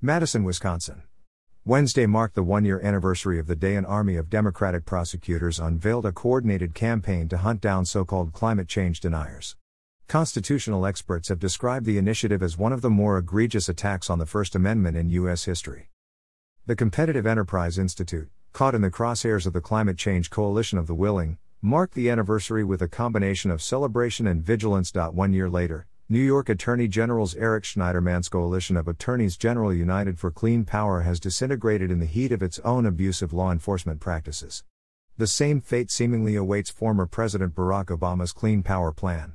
Madison, Wisconsin. Wednesday marked the one year anniversary of the day an army of Democratic prosecutors unveiled a coordinated campaign to hunt down so called climate change deniers. Constitutional experts have described the initiative as one of the more egregious attacks on the First Amendment in U.S. history. The Competitive Enterprise Institute, caught in the crosshairs of the Climate Change Coalition of the Willing, marked the anniversary with a combination of celebration and vigilance. One year later, New York Attorney General's Eric Schneiderman's coalition of Attorneys General United for Clean Power has disintegrated in the heat of its own abusive law enforcement practices. The same fate seemingly awaits former President Barack Obama's Clean Power Plan.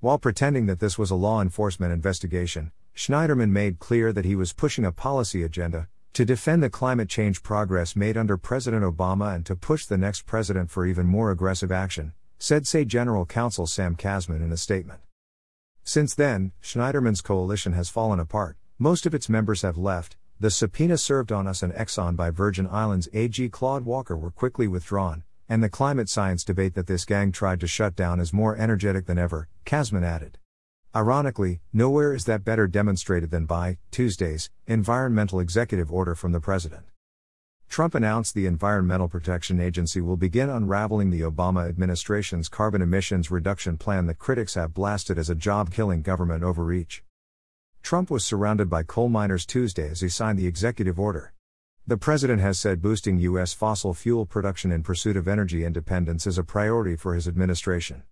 While pretending that this was a law enforcement investigation, Schneiderman made clear that he was pushing a policy agenda to defend the climate change progress made under President Obama and to push the next president for even more aggressive action, said CEI General Counsel Sam Kazman in a statement. Since then, Schneiderman's coalition has fallen apart, most of its members have left, the subpoena served on us and Exxon by Virgin Islands AG Claude Walker were quickly withdrawn, and the climate science debate that this gang tried to shut down is more energetic than ever, Kazman added. Ironically, nowhere is that better demonstrated than by Tuesday's environmental executive order from the president. Trump announced the Environmental Protection Agency will begin unraveling the Obama administration's carbon emissions reduction plan that critics have blasted as a job killing government overreach. Trump was surrounded by coal miners Tuesday as he signed the executive order. The president has said boosting U.S. fossil fuel production in pursuit of energy independence is a priority for his administration.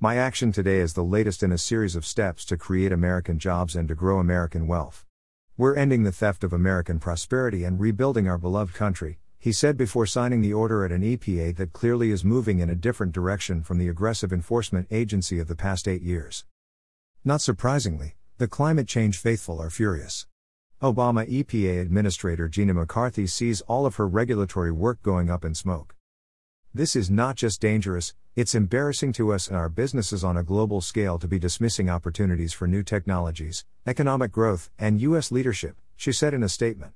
My action today is the latest in a series of steps to create American jobs and to grow American wealth. We're ending the theft of American prosperity and rebuilding our beloved country, he said before signing the order at an EPA that clearly is moving in a different direction from the aggressive enforcement agency of the past eight years. Not surprisingly, the climate change faithful are furious. Obama EPA Administrator Gina McCarthy sees all of her regulatory work going up in smoke. This is not just dangerous, it's embarrassing to us and our businesses on a global scale to be dismissing opportunities for new technologies, economic growth, and U.S. leadership, she said in a statement.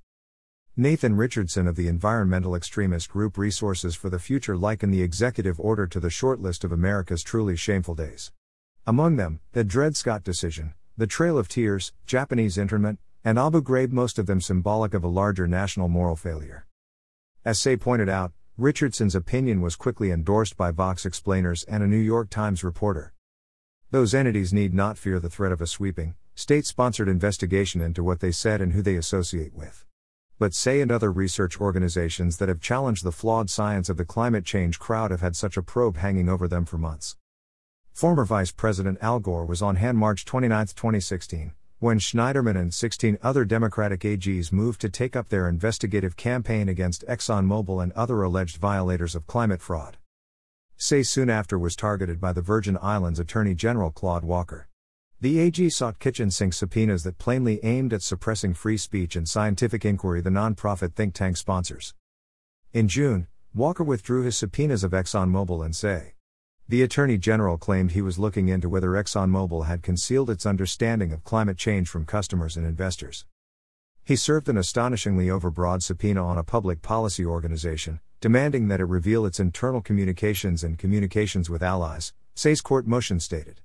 Nathan Richardson of the environmental extremist group Resources for the Future likened the executive order to the short list of America's truly shameful days. Among them, the Dred Scott decision, the Trail of Tears, Japanese internment, and Abu Ghraib, most of them symbolic of a larger national moral failure. As CEI pointed out, Richardson's opinion was quickly endorsed by Vox explainers and a New York Times reporter. Those entities need not fear the threat of a sweeping, state sponsored investigation into what they said and who they associate with. But CEI and other research organizations that have challenged the flawed science of the climate change crowd have had such a probe hanging over them for months. Former Vice President Al Gore was on hand March 29, 2016 when Schneiderman and 16 other Democratic AGs moved to take up their investigative campaign against ExxonMobil and other alleged violators of climate fraud. CEI soon after was targeted by the Virgin Islands Attorney General Claude Walker. The AG sought kitchen sink subpoenas that plainly aimed at suppressing free speech and scientific inquiry the nonprofit think tank sponsors. In June, Walker withdrew his subpoenas of ExxonMobil and CEI. The Attorney General claimed he was looking into whether ExxonMobil had concealed its understanding of climate change from customers and investors. He served an astonishingly overbroad subpoena on a public policy organization, demanding that it reveal its internal communications and communications with allies, CEI's court motion stated.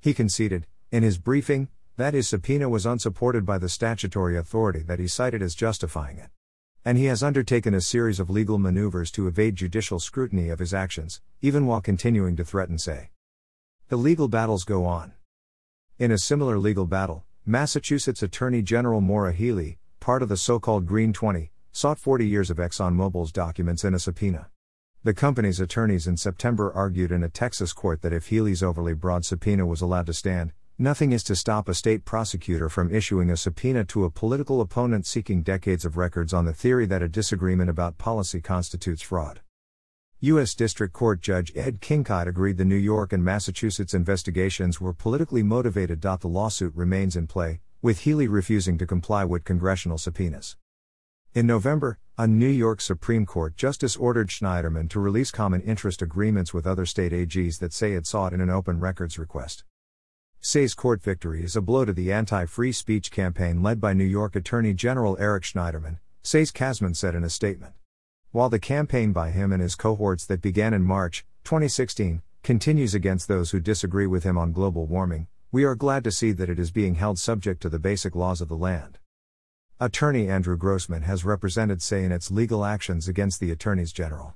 He conceded, in his briefing, that his subpoena was unsupported by the statutory authority that he cited as justifying it. And he has undertaken a series of legal maneuvers to evade judicial scrutiny of his actions, even while continuing to threaten CEI. The legal battles go on. In a similar legal battle, Massachusetts Attorney General Maura Healey, part of the so called Green 20, sought 40 years of ExxonMobil's documents in a subpoena. The company's attorneys in September argued in a Texas court that if Healey's overly broad subpoena was allowed to stand, Nothing is to stop a state prosecutor from issuing a subpoena to a political opponent seeking decades of records on the theory that a disagreement about policy constitutes fraud. U.S. District Court Judge Ed Kinkeade agreed the New York and Massachusetts investigations were politically motivated. The lawsuit remains in play, with Healey refusing to comply with congressional subpoenas. In November, a New York Supreme Court justice ordered Schneiderman to release common interest agreements with other state AGs that CEI had sought in an open records request. CEI's court victory is a blow to the anti free speech campaign led by New York Attorney General Eric Schneiderman, CEI's Kazman said in a statement. While the campaign by him and his cohorts that began in March 2016 continues against those who disagree with him on global warming, we are glad to see that it is being held subject to the basic laws of the land. Attorney Andrew Grossman has represented CEI in its legal actions against the attorneys general.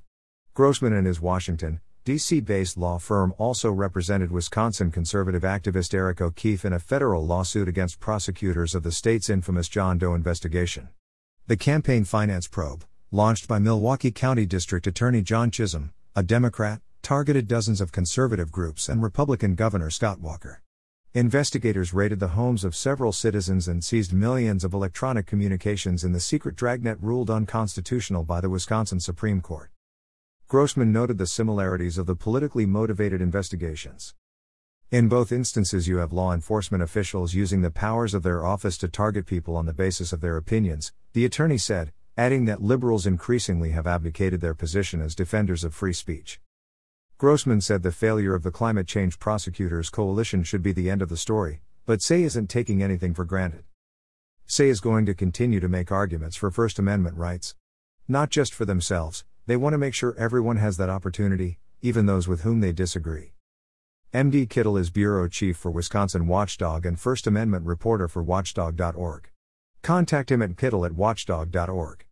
Grossman and his Washington, D.C. based law firm also represented Wisconsin conservative activist Eric O'Keefe in a federal lawsuit against prosecutors of the state's infamous John Doe investigation. The campaign finance probe, launched by Milwaukee County District Attorney John Chisholm, a Democrat, targeted dozens of conservative groups and Republican Governor Scott Walker. Investigators raided the homes of several citizens and seized millions of electronic communications in the secret dragnet ruled unconstitutional by the Wisconsin Supreme Court. Grossman noted the similarities of the politically motivated investigations. In both instances, you have law enforcement officials using the powers of their office to target people on the basis of their opinions, the attorney said, adding that liberals increasingly have abdicated their position as defenders of free speech. Grossman said the failure of the climate change prosecutors coalition should be the end of the story, but CEI isn't taking anything for granted. CEI is going to continue to make arguments for First Amendment rights. Not just for themselves, they want to make sure everyone has that opportunity, even those with whom they disagree. MD Kittle is Bureau Chief for Wisconsin Watchdog and First Amendment reporter for Watchdog.org. Contact him at kittle at watchdog.org.